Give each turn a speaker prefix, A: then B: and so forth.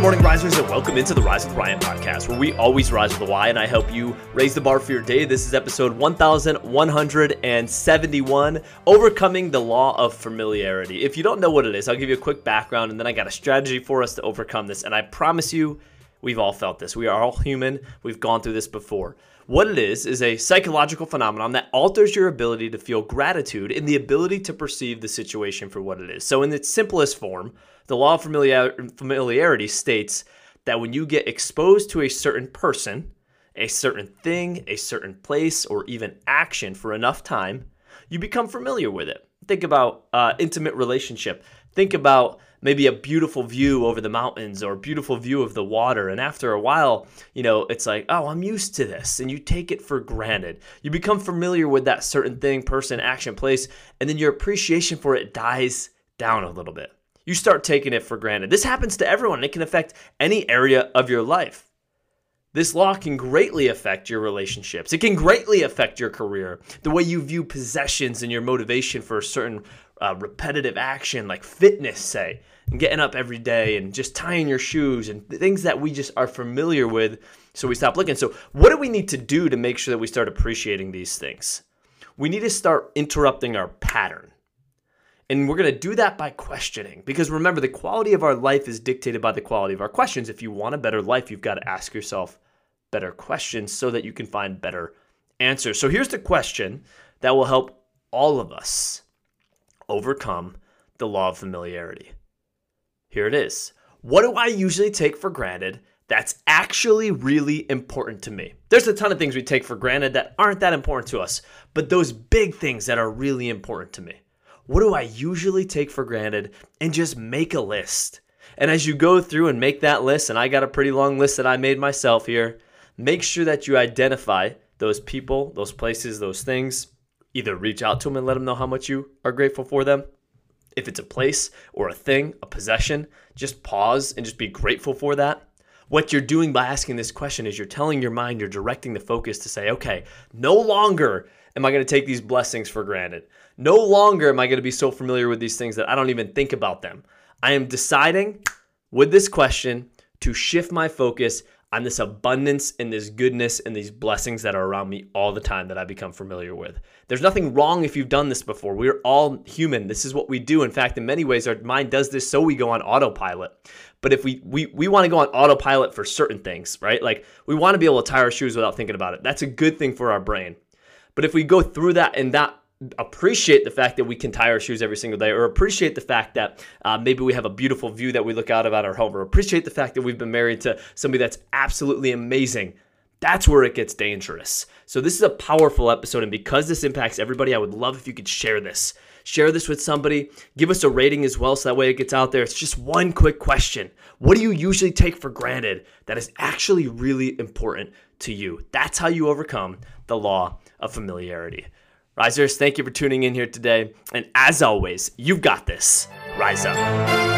A: morning, risers, and welcome into the Rise with Ryan podcast, where we always rise with a Y, and I help you raise the bar for your day. This is episode 1171 Overcoming the Law of Familiarity. If you don't know what it is, I'll give you a quick background, and then I got a strategy for us to overcome this. And I promise you, we've all felt this. We are all human, we've gone through this before. What it is, is a psychological phenomenon that alters your ability to feel gratitude and the ability to perceive the situation for what it is. So, in its simplest form, the law of familiar- familiarity states that when you get exposed to a certain person, a certain thing, a certain place, or even action for enough time, you become familiar with it. Think about uh, intimate relationship. Think about maybe a beautiful view over the mountains or a beautiful view of the water. And after a while, you know, it's like, oh, I'm used to this. And you take it for granted. You become familiar with that certain thing, person, action, place, and then your appreciation for it dies down a little bit. You start taking it for granted. This happens to everyone. It can affect any area of your life. This law can greatly affect your relationships. It can greatly affect your career, the way you view possessions and your motivation for a certain uh, repetitive action, like fitness, say, and getting up every day and just tying your shoes and things that we just are familiar with. So we stop looking. So, what do we need to do to make sure that we start appreciating these things? We need to start interrupting our pattern. And we're going to do that by questioning. Because remember, the quality of our life is dictated by the quality of our questions. If you want a better life, you've got to ask yourself better questions so that you can find better answers. So here's the question that will help all of us overcome the law of familiarity. Here it is. What do I usually take for granted that's actually really important to me? There's a ton of things we take for granted that aren't that important to us, but those big things that are really important to me. What do I usually take for granted and just make a list? And as you go through and make that list, and I got a pretty long list that I made myself here, make sure that you identify those people, those places, those things. Either reach out to them and let them know how much you are grateful for them. If it's a place or a thing, a possession, just pause and just be grateful for that. What you're doing by asking this question is you're telling your mind, you're directing the focus to say, okay, no longer am I going to take these blessings for granted. No longer am I going to be so familiar with these things that I don't even think about them. I am deciding with this question to shift my focus on this abundance and this goodness and these blessings that are around me all the time that I become familiar with. There's nothing wrong if you've done this before. We're all human. This is what we do. In fact, in many ways, our mind does this so we go on autopilot. But if we we, we want to go on autopilot for certain things, right? Like we want to be able to tie our shoes without thinking about it. That's a good thing for our brain. But if we go through that and that appreciate the fact that we can tie our shoes every single day, or appreciate the fact that uh, maybe we have a beautiful view that we look out at our home, or appreciate the fact that we've been married to somebody that's absolutely amazing. That's where it gets dangerous. So, this is a powerful episode, and because this impacts everybody, I would love if you could share this. Share this with somebody. Give us a rating as well, so that way it gets out there. It's just one quick question What do you usually take for granted that is actually really important to you? That's how you overcome the law of familiarity. Risers, thank you for tuning in here today. And as always, you've got this. Rise up.